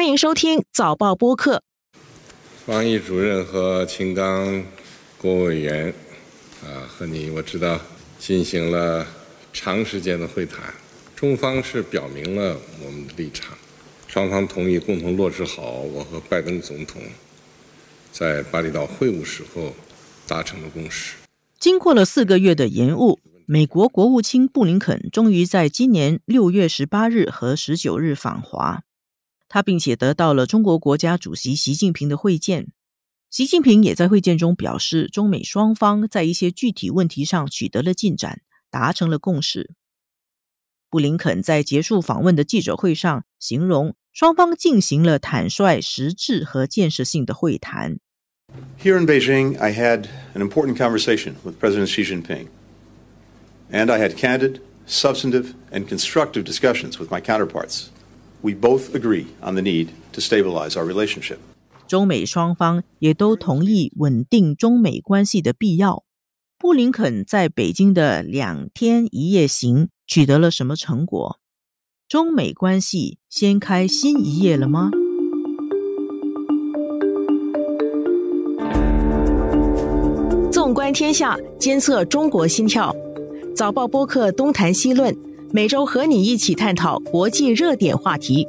欢迎收听早报播客。方毅主任和秦刚国委员啊，和你我知道进行了长时间的会谈，中方是表明了我们的立场，双方同意共同落实好我和拜登总统在巴厘岛会晤时候达成的共识。经过了四个月的延误，美国国务卿布林肯终于在今年六月十八日和十九日访华。他并且得到了中国国家主席习近平的会见。习近平也在会见中表示，中美双方在一些具体问题上取得了进展，达成了共识。布林肯在结束访问的记者会上形容，双方进行了坦率、实质和建设性的会谈。Here in Beijing, I had an important conversation with President Xi Jinping, and I had candid, substantive, and constructive discussions with my counterparts. We both agree on the need to stabilize our relationship. 中美双方也都同意稳定中美关系的必要。布林肯在北京的两天一夜行取得了什么成果？中美关系掀开新一页了吗？纵观天下，监测中国心跳。早报播客东谈西论，每周和你一起探讨国际热点话题。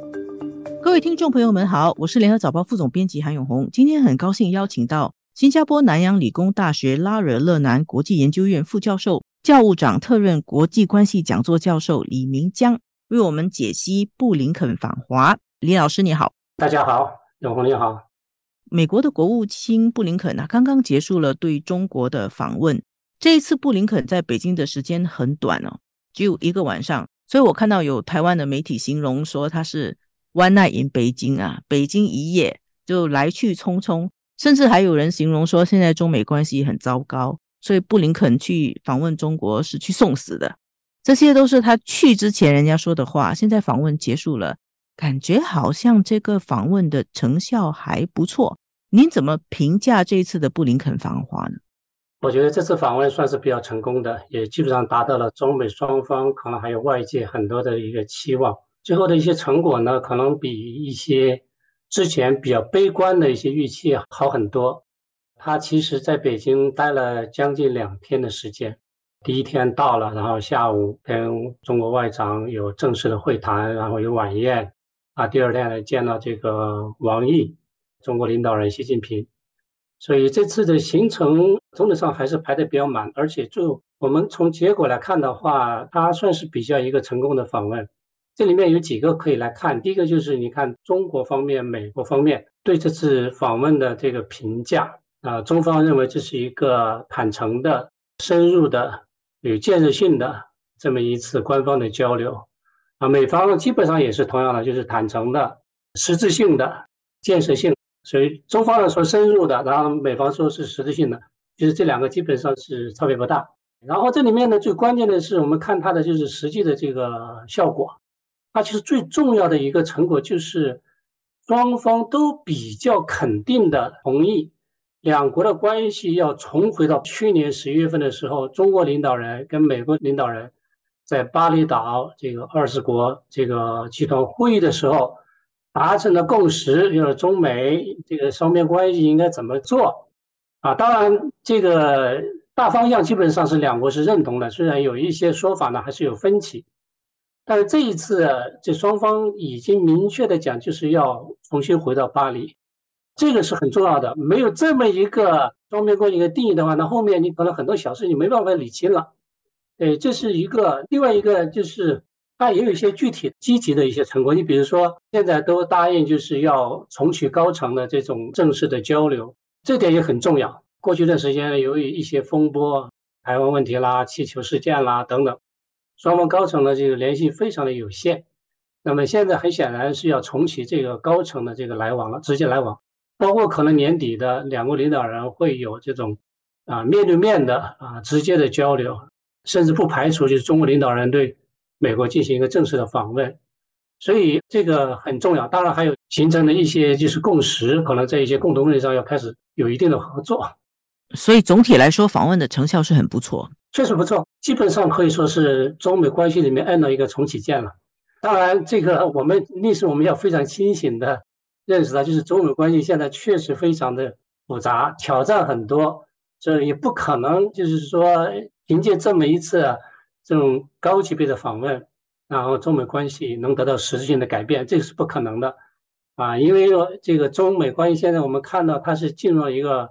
各位听众朋友们好，我是联合早报副总编辑韩永红。今天很高兴邀请到新加坡南洋理工大学拉惹勒南国际研究院副教授、教务长特任国际关系讲座教授李明江，为我们解析布林肯访华。李老师你好，大家好，永红你好。美国的国务卿布林肯呢，刚刚结束了对中国的访问。这一次布林肯在北京的时间很短哦，只有一个晚上。所以我看到有台湾的媒体形容说他是 “one night in 北京”啊，北京一夜就来去匆匆。甚至还有人形容说，现在中美关系很糟糕，所以布林肯去访问中国是去送死的。这些都是他去之前人家说的话。现在访问结束了，感觉好像这个访问的成效还不错。您怎么评价这一次的布林肯访华呢？我觉得这次访问算是比较成功的，也基本上达到了中美双方可能还有外界很多的一个期望。最后的一些成果呢，可能比一些之前比较悲观的一些预期好很多。他其实在北京待了将近两天的时间，第一天到了，然后下午跟中国外长有正式的会谈，然后有晚宴。啊，第二天呢见到这个王毅。中国领导人习近平，所以这次的行程总体上还是排的比较满，而且就我们从结果来看的话，它算是比较一个成功的访问。这里面有几个可以来看，第一个就是你看中国方面、美国方面对这次访问的这个评价啊，中方认为这是一个坦诚的、深入的、有建设性的这么一次官方的交流啊，美方基本上也是同样的，就是坦诚的、实质性的、建设性。所以中方呢说深入的，然后美方说是实质性的，就是这两个基本上是差别不大。然后这里面呢最关键的是我们看它的就是实际的这个效果，它其实最重要的一个成果就是双方都比较肯定的同意两国的关系要重回到去年十一月份的时候，中国领导人跟美国领导人在巴厘岛这个二十国这个集团会议的时候。达成了共识，就是中美这个双边关系应该怎么做啊？当然，这个大方向基本上是两国是认同的，虽然有一些说法呢还是有分歧，但是这一次这双方已经明确的讲，就是要重新回到巴黎，这个是很重要的。没有这么一个双边关系的定义的话，那后面你可能很多小事你没办法理清了。对，这是一个。另外一个就是。它也有一些具体积极的一些成果，你比如说现在都答应就是要重启高层的这种正式的交流，这点也很重要。过去一段时间由于一些风波，台湾问题啦、气球事件啦等等，双方高层的这个联系非常的有限。那么现在很显然是要重启这个高层的这个来往了，直接来往，包括可能年底的两国领导人会有这种啊面对面的啊直接的交流，甚至不排除就是中国领导人对。美国进行一个正式的访问，所以这个很重要。当然还有形成的一些就是共识，可能在一些共同问题上要开始有一定的合作。所以总体来说，访问的成效是很不错，确实不错。基本上可以说是中美关系里面按到一个重启键了。当然，这个我们历史我们要非常清醒的认识到，就是中美关系现在确实非常的复杂，挑战很多，这也不可能就是说凭借这么一次这种高级别的访问，然后中美关系能得到实质性的改变，这个是不可能的啊！因为这个中美关系现在我们看到它是进入了一个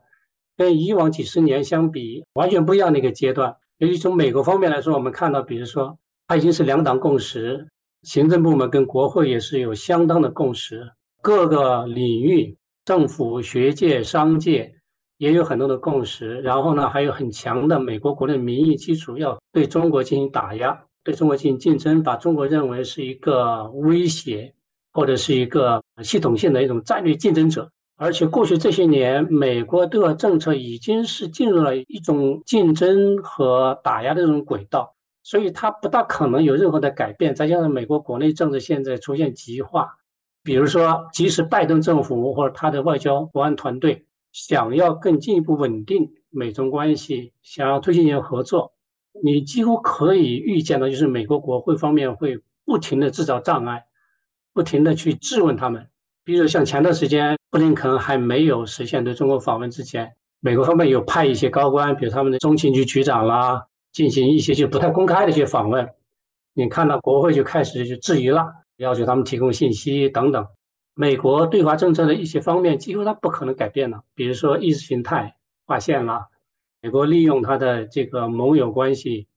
跟以往几十年相比完全不一样的一个阶段。尤其从美国方面来说，我们看到，比如说它已经是两党共识，行政部门跟国会也是有相当的共识，各个领域，政府、学界、商界也有很多的共识。然后呢，还有很强的美国国内民意基础，要对中国进行打压，对中国进行竞争，把中国认为是一个威胁或者是一个系统性的一种战略竞争者。而且过去这些年，美国对外政策已经是进入了一种竞争和打压的这种轨道，所以它不大可能有任何的改变。再加上美国国内政治现在出现极化，比如说，即使拜登政府或者他的外交国安团队想要更进一步稳定美中关系，想要推进一些合作，你几乎可以预见到，就是美国国会方面会不停的制造障碍，不停的去质问他们。比如像前段时间布林肯还没有实现对中国访问之前，美国方面有派一些高官，比如他们的中情局局长啦，进行一些就不太公开的一些访问。你看到国会就开始就质疑了，要求他们提供信息等等。美国对华政策的一些方面，几乎它不可能改变了。比如说意识形态划线了，美国利用它的这个盟友关系，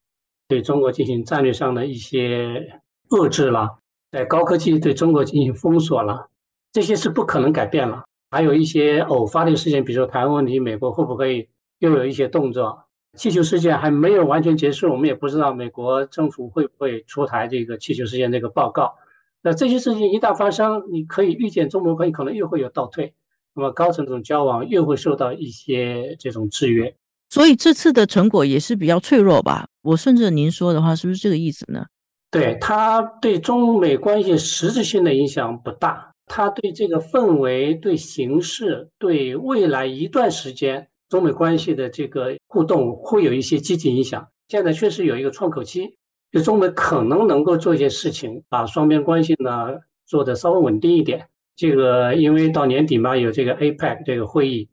对中国进行战略上的一些遏制了，在高科技对中国进行封锁了。这些是不可能改变了，还有一些偶发的事件，比如说台湾问题，美国会不会又有一些动作？气球事件还没有完全结束，我们也不知道美国政府会不会出台这个气球事件这个报告。那这些事情一旦发生，你可以预见中美关系可能又会有倒退，那么高层这种交往又会受到一些这种制约。所以这次的成果也是比较脆弱吧？我顺着您说的话，是不是这个意思呢？对，它对中美关系实质性的影响不大。它对这个氛围、对形势、对未来一段时间中美关系的这个互动会有一些积极影响。现在确实有一个窗口期，就中美可能能够做一些事情，把双边关系呢做得稍微稳定一点。这个因为到年底嘛，有这个 APEC 这个会议，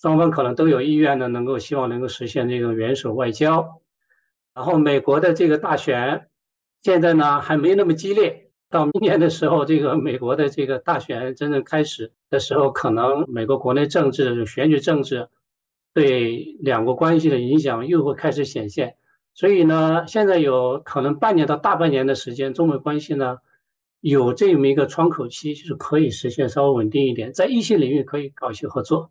双方可能都有意愿呢，能够希望能够实现这个元首外交。然后美国的这个大选现在呢还没那么激烈。到明年的时候，这个美国的这个大选真正开始的时候，可能美国国内政治、选举政治对两国关系的影响又会开始显现。所以呢，现在有可能半年到大半年的时间，中美关系呢有这么一个窗口期，就是可以实现稍微稳定一点，在一些领域可以搞一些合作。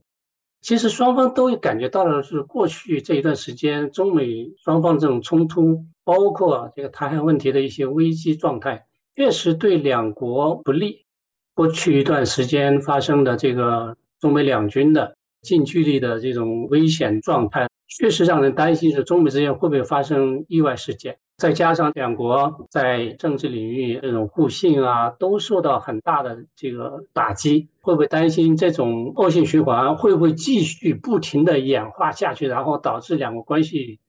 其实双方都感觉到了，是过去这一段时间中美双方这种冲突，包括这个台海问题的一些危机状态。确实对两国不利。过去一段时间发生的这个中美两军的近距离的这种危险状态，确实让人担心，是中美之间会不会发生意外事件？再加上两国在政治领域这种互信啊，都受到很大的这个打击，会不会担心这种恶性循环会不会继续不停的演化下去，然后导致两国关系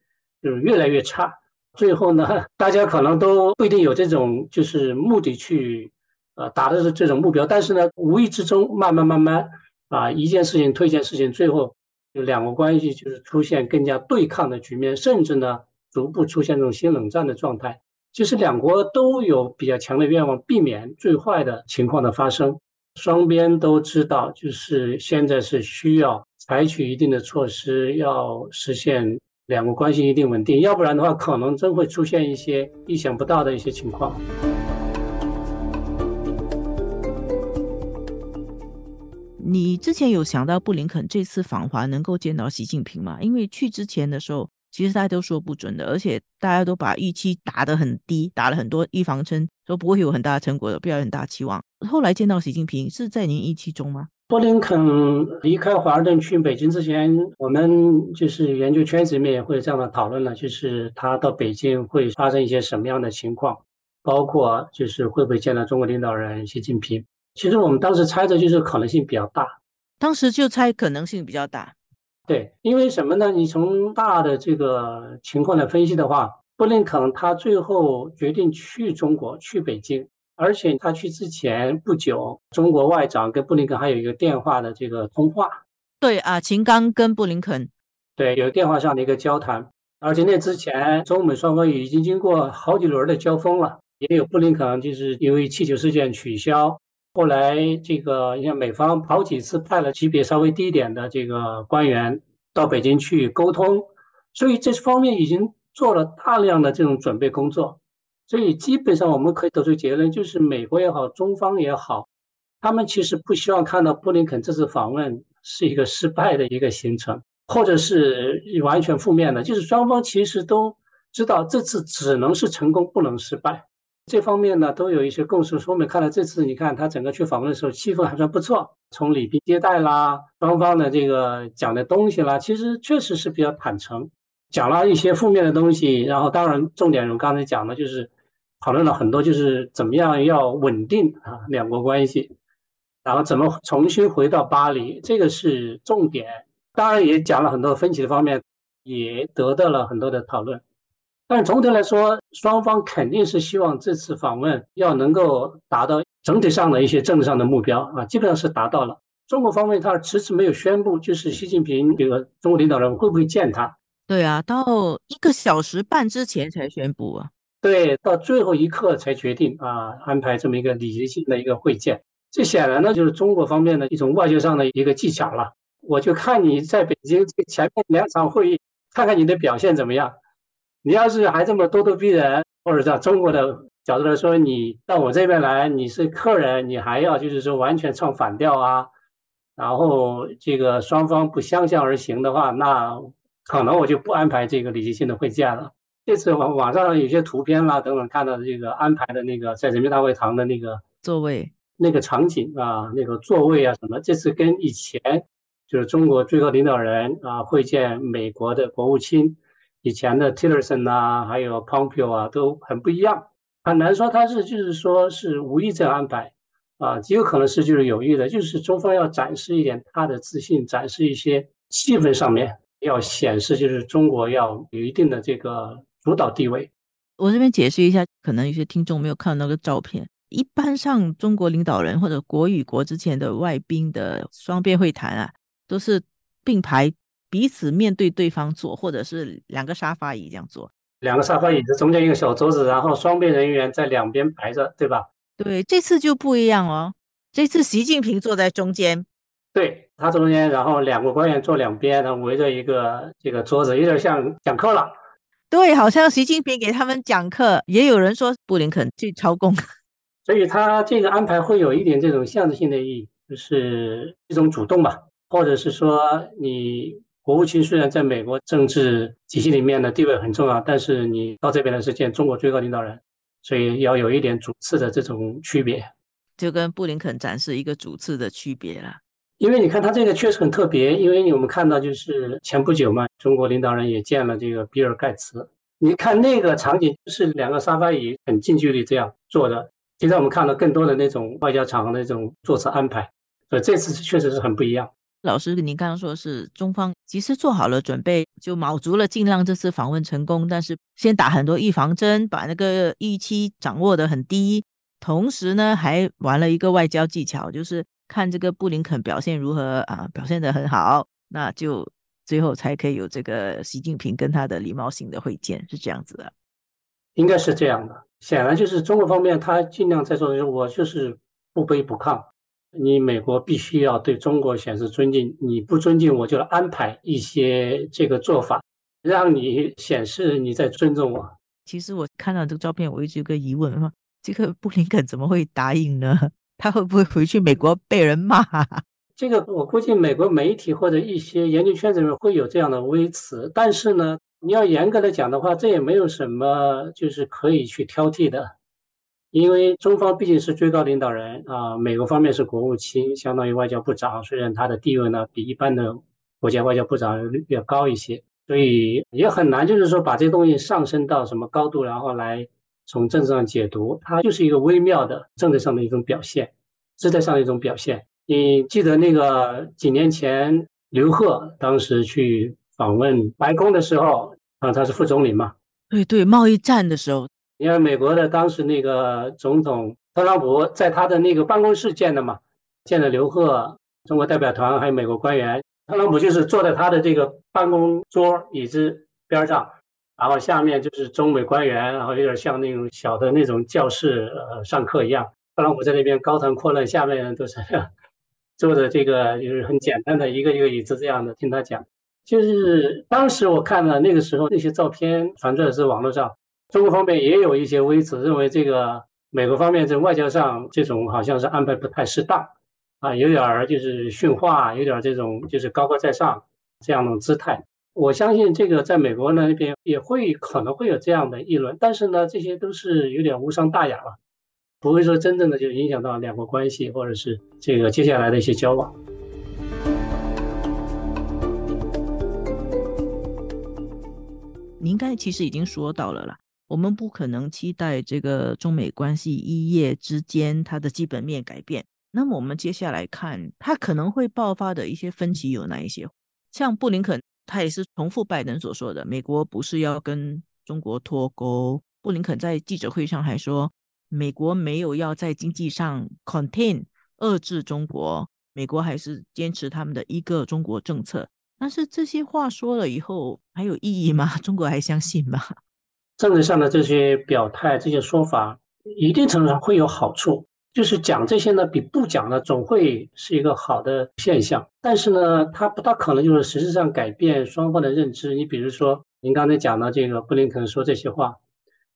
就是越来越差？最后呢，大家可能都不一定有这种就是目的去，呃，达的是这种目标。但是呢，无意之中，慢慢慢慢，啊，一件事情推一件事情，最后两国关系就是出现更加对抗的局面，甚至呢，逐步出现这种新冷战的状态。其实两国都有比较强的愿望，避免最坏的情况的发生。双边都知道，就是现在是需要采取一定的措施，要实现。两国关系一定稳定，要不然的话，可能真会出现一些意想不到的一些情况。你之前有想到布林肯这次访华能够见到习近平吗？因为去之前的时候，其实大家都说不准的，而且大家都把预期打得很低，打了很多预防针，说不会有很大的成果的，不要很大期望。后来见到习近平是在您预期中吗？布林肯离开华盛顿去北京之前，我们就是研究圈子里面也会这样的讨论了，就是他到北京会发生一些什么样的情况，包括就是会不会见到中国领导人习近平。其实我们当时猜的就是可能性比较大，当时就猜可能性比较大。对，因为什么呢？你从大的这个情况来分析的话，布林肯他最后决定去中国去北京，而且他去之前不久，中国外长跟布林肯还有一个电话的这个通话。对啊，秦刚跟布林肯对有电话上的一个交谈，而且那之前中美双方已经经过好几轮的交锋了，也有布林肯就是因为气球事件取消。后来，这个你看，美方好几次派了级别稍微低一点的这个官员到北京去沟通，所以这方面已经做了大量的这种准备工作。所以基本上我们可以得出结论，就是美国也好，中方也好，他们其实不希望看到布林肯这次访问是一个失败的一个行程，或者是完全负面的。就是双方其实都知道这次只能是成功，不能失败。这方面呢，都有一些共识。说明看到这次，你看他整个去访问的时候，气氛还算不错。从礼宾接待啦，双方的这个讲的东西啦，其实确实是比较坦诚。讲了一些负面的东西，然后当然重点我刚才讲的就是讨论了很多，就是怎么样要稳定啊两国关系，然后怎么重新回到巴黎，这个是重点。当然也讲了很多分歧的方面，也得到了很多的讨论。但总体来说，双方肯定是希望这次访问要能够达到整体上的一些政治上的目标啊，基本上是达到了。中国方面他迟迟没有宣布，就是习近平这个中国领导人会不会见他？对啊，到一个小时半之前才宣布啊。对，到最后一刻才决定啊，安排这么一个礼仪性的一个会见。这显然呢，就是中国方面的一种外交上的一个技巧了。我就看你在北京这前面两场会议，看看你的表现怎么样。你要是还这么咄咄逼人，或者在中国的角度来说，你到我这边来，你是客人，你还要就是说完全唱反调啊，然后这个双方不相向而行的话，那可能我就不安排这个礼节性的会见了。这次网网上有些图片啦等等看到的这个安排的那个在人民大会堂的那个座位那个场景啊，那个座位啊什么，这次跟以前就是中国最高领导人啊会见美国的国务卿。以前的 Tillerson 啊，还有 Pompeo 啊，都很不一样，很难说他是就是说是无意这样安排啊，极有可能是就是有意的，就是中方要展示一点他的自信，展示一些气氛上面要显示，就是中国要有一定的这个主导地位。我这边解释一下，可能有些听众没有看到那个照片。一般上中国领导人或者国与国之前的外宾的双边会谈啊，都是并排。彼此面对对方坐，或者是两个沙发椅这样坐，两个沙发椅子中间一个小桌子，然后双边人员在两边排着，对吧？对，这次就不一样哦。这次习近平坐在中间，对他中间，然后两个官员坐两边，然后围着一个这个桌子，有点像讲课了。对，好像习近平给他们讲课，也有人说布林肯去操控，所以他这个安排会有一点这种象征性的意义，就是一种主动吧，或者是说你。国务卿虽然在美国政治体系里面的地位很重要，但是你到这边来是见中国最高领导人，所以要有一点主次的这种区别，就跟布林肯展示一个主次的区别了。因为你看他这个确实很特别，因为我们看到就是前不久嘛，中国领导人也见了这个比尔盖茨，你看那个场景是两个沙发椅很近距离这样坐的，现在我们看到更多的那种外交场合的这种座次安排，所以这次确实是很不一样。老师，您刚刚说是中方及时做好了准备，就卯足了劲让这次访问成功，但是先打很多预防针，把那个预期掌握的很低，同时呢还玩了一个外交技巧，就是看这个布林肯表现如何啊，表现的很好，那就最后才可以有这个习近平跟他的礼貌性的会见，是这样子的，应该是这样的。显然就是中国方面他尽量在做，我就是不卑不亢。你美国必须要对中国显示尊敬，你不尊敬我就安排一些这个做法，让你显示你在尊重我。其实我看到这个照片，我一直有个疑问：哈这个布林肯怎么会答应呢？他会不会回去美国被人骂？这个我估计美国媒体或者一些研究圈子里面会有这样的微词，但是呢，你要严格的讲的话，这也没有什么就是可以去挑剔的。因为中方毕竟是最高领导人啊，美国方面是国务卿，相当于外交部长，虽然他的地位呢比一般的国家外交部长要高一些，所以也很难就是说把这东西上升到什么高度，然后来从政治上解读，它就是一个微妙的政治上的一种表现，姿态上的一种表现。你记得那个几年前刘鹤当时去访问白宫的时候啊，他是副总理嘛？对对，贸易战的时候。因为美国的当时那个总统特朗普在他的那个办公室见的嘛，见了刘鹤、中国代表团还有美国官员。特朗普就是坐在他的这个办公桌椅子边上，然后下面就是中美官员，然后有点像那种小的那种教室呃上课一样。特朗普在那边高谈阔论，下面人都是坐着这个就是很简单的一个一个椅子这样的听他讲。就是当时我看了那个时候那些照片传出来是网络上，中国方面也有一些微词认为这个美国方面在外交上这种好像是安排不太适当，啊，有点儿就是训话，有点这种就是高高在上这样的姿态。我相信这个在美国那边也会可能会有这样的议论，但是呢，这些都是有点无伤大雅了，不会说真正的就影响到两国关系或者是这个接下来的一些交往。您刚才其实已经说到了啦，我们不可能期待这个中美关系一夜之间它的基本面改变。那么我们接下来看，它可能会爆发的一些分歧有哪一些？像布林肯，他也是重复拜登所说的，美国不是要跟中国脱钩。布林肯在记者会上还说，美国没有要在经济上 contain 遏制中国，美国还是坚持他们的一个中国政策。但是这些话说了以后还有意义吗？中国还相信吗？政治上的这些表态、这些说法，一定程度上会有好处。就是讲这些呢，比不讲呢，总会是一个好的现象。但是呢，它不大可能就是实质上改变双方的认知。你比如说，您刚才讲的这个布林肯说这些话，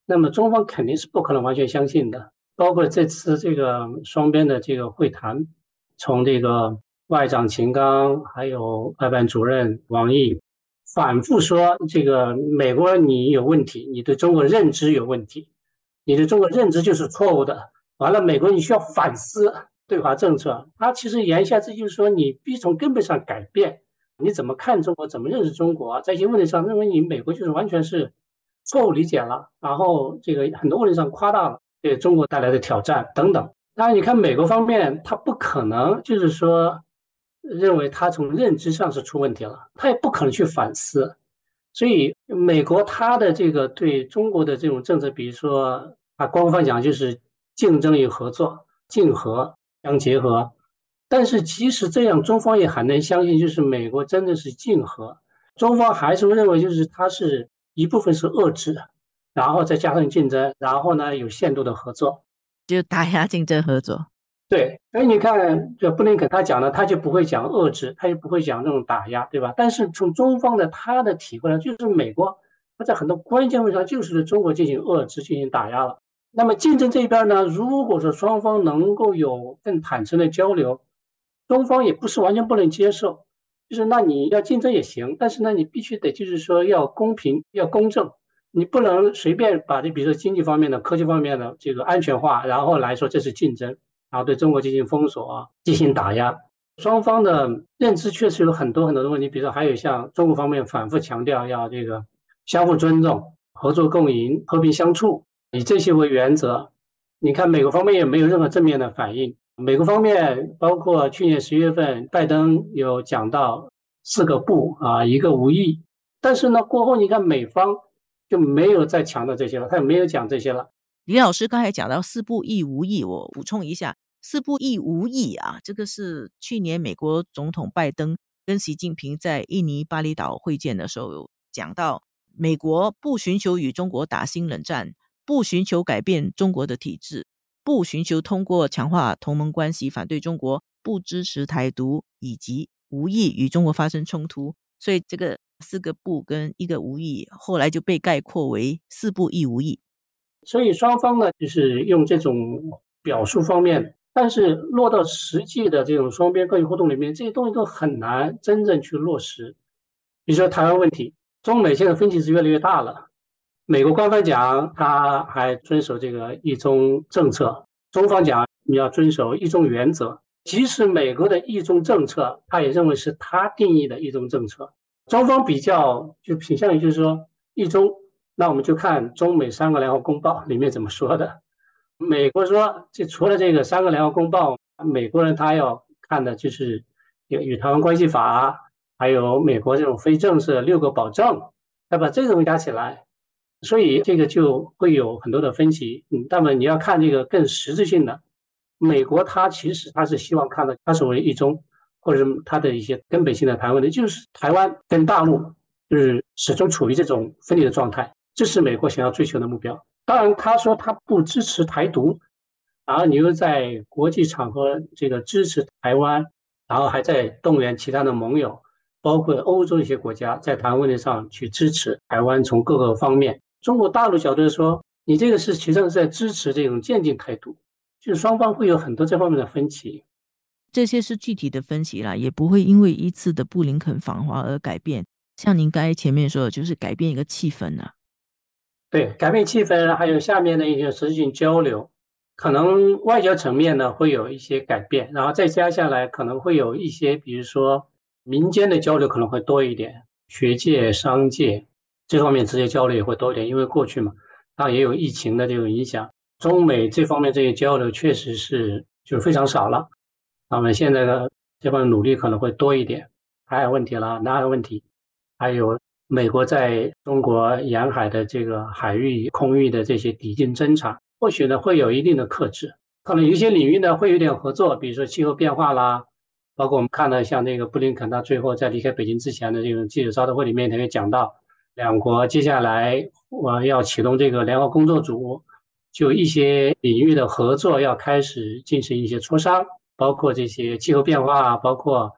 那么中方肯定是不可能完全相信的。包括这次这个双边的这个会谈，从这个。外长秦刚还有外办主任王毅反复说：“这个美国你有问题，你对中国认知有问题，你对中国认知就是错误的。完了，美国你需要反思对华政策。他其实言下之意就是说，你必须从根本上改变你怎么看中国，怎么认识中国，在一些问题上认为你美国就是完全是错误理解了，然后这个很多问题上夸大了对中国带来的挑战等等。当然，你看美国方面，他不可能就是说。”认为他从认知上是出问题了，他也不可能去反思，所以美国他的这个对中国的这种政策，比如说啊，官方讲就是竞争与合作、竞合相结合，但是即使这样，中方也很难相信，就是美国真的是竞合，中方还是认为就是它是一部分是遏制，然后再加上竞争，然后呢有限度的合作，就打压竞争合作。对，所以你看，这布林肯他讲的，他就不会讲遏制，他就不会讲这种打压，对吧？但是从中方的他的体会呢，就是美国他在很多关键问题上就是对中国进行遏制、进行打压了。那么竞争这一边呢，如果说双方能够有更坦诚的交流，中方也不是完全不能接受，就是那你要竞争也行，但是呢，你必须得就是说要公平、要公正，你不能随便把这比如说经济方面的、科技方面的这个安全化，然后来说这是竞争。然后对中国进行封锁、进行打压，双方的认知确实有很多很多的问题。比如说，还有像中国方面反复强调要这个相互尊重、合作共赢、和平相处，以这些为原则。你看，美国方面也没有任何正面的反应。美国方面包括去年十月份，拜登有讲到四个不啊，一个无意。但是呢，过后你看美方就没有再强调这些了，他也没有讲这些了。李老师刚才讲到四不一无意，我补充一下，四不一无意啊，这个是去年美国总统拜登跟习近平在印尼巴厘岛会见的时候讲到，美国不寻求与中国打新冷战，不寻求改变中国的体制，不寻求通过强化同盟关系反对中国，不支持台独，以及无意与中国发生冲突。所以这个四个不跟一个无意，后来就被概括为四不一无意。所以双方呢，就是用这种表述方面，但是落到实际的这种双边关系互动里面，这些东西都很难真正去落实。比如说台湾问题，中美现在分歧是越来越大了。美国官方讲他还遵守这个一中政策，中方讲你要遵守一中原则。即使美国的一中政策，他也认为是他定义的一中政策。中方比较就倾向于就是说一中。那我们就看中美三个联合公报里面怎么说的。美国说，这除了这个三个联合公报，美国人他要看的就是与与台湾关系法，还有美国这种非正式六个保证，要把这个东西加起来，所以这个就会有很多的分歧。嗯，那么你要看这个更实质性的，美国它其实它是希望看到它所谓一中，或者是它的一些根本性的谈问题，就是台湾跟大陆就是始终处于这种分离的状态，这是美国想要追求的目标。当然，他说他不支持台独，然后你又在国际场合这个支持台湾，然后还在动员其他的盟友，包括欧洲一些国家，在台湾问题上去支持台湾，从各个方面。中国大陆角度说，你这个是实际上是在支持这种渐进态度，就是双方会有很多这方面的分歧。这些是具体的分歧啦，也不会因为一次的布林肯访华而改变。像您刚才前面说的，就是改变一个气氛呢。对，改变气氛，还有下面的一些实质性交流，可能外交层面呢会有一些改变，然后再加下来可能会有一些，比如说民间的交流可能会多一点，学界、商界。这方面直接交流也会多一点，因为过去嘛，它也有疫情的这种影响。中美这方面这些交流确实是就是非常少了。那么现在呢，这方面努力可能会多一点。还有问题了，南海问题？还有美国在中国沿海的这个海域、空域的这些抵近侦察，或许呢会有一定的克制。可能有些领域呢会有点合作，比如说气候变化啦，包括我们看到像那个布林肯他最后在离开北京之前的这种记者招待会里面，他也讲到。两国接下来我要启动这个联合工作组，就一些领域的合作要开始进行一些磋商，包括这些气候变化，包括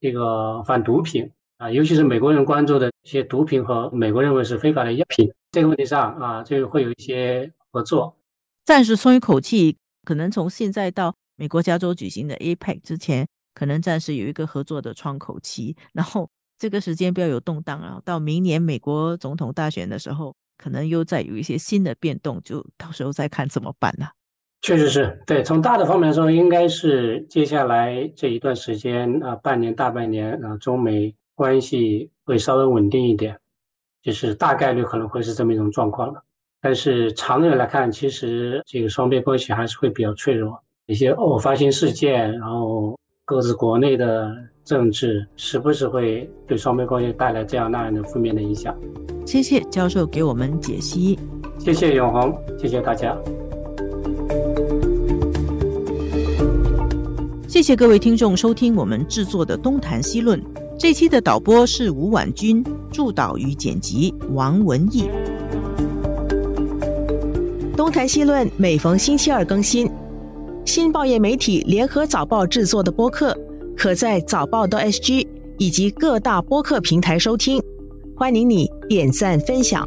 这个反毒品啊，尤其是美国人关注的一些毒品和美国认为是非法的药品这个问题上啊，这个会有一些合作。暂时松一口气，可能从现在到美国加州举行的 APEC 之前，可能暂时有一个合作的窗口期，然后。这个时间不要有动荡啊！到明年美国总统大选的时候，可能又再有一些新的变动，就到时候再看怎么办了。确实是对，从大的方面来说，应该是接下来这一段时间啊，半年大半年啊，中美关系会稍微稳定一点，就是大概率可能会是这么一种状况了。但是长远来看，其实这个双边关系还是会比较脆弱，一些偶发性事件，然后各自国内的。政治时不时会对双边关系带来这样那样的负面的影响。谢谢教授给我们解析。谢谢永红，谢谢大家。谢谢各位听众收听我们制作的《东谈西论》。这期的导播是吴婉君，助导与剪辑王文义。《东谈西论》每逢星期二更新，新报业媒体联合早报制作的播客。可在早报的 SG 以及各大播客平台收听，欢迎你点赞分享。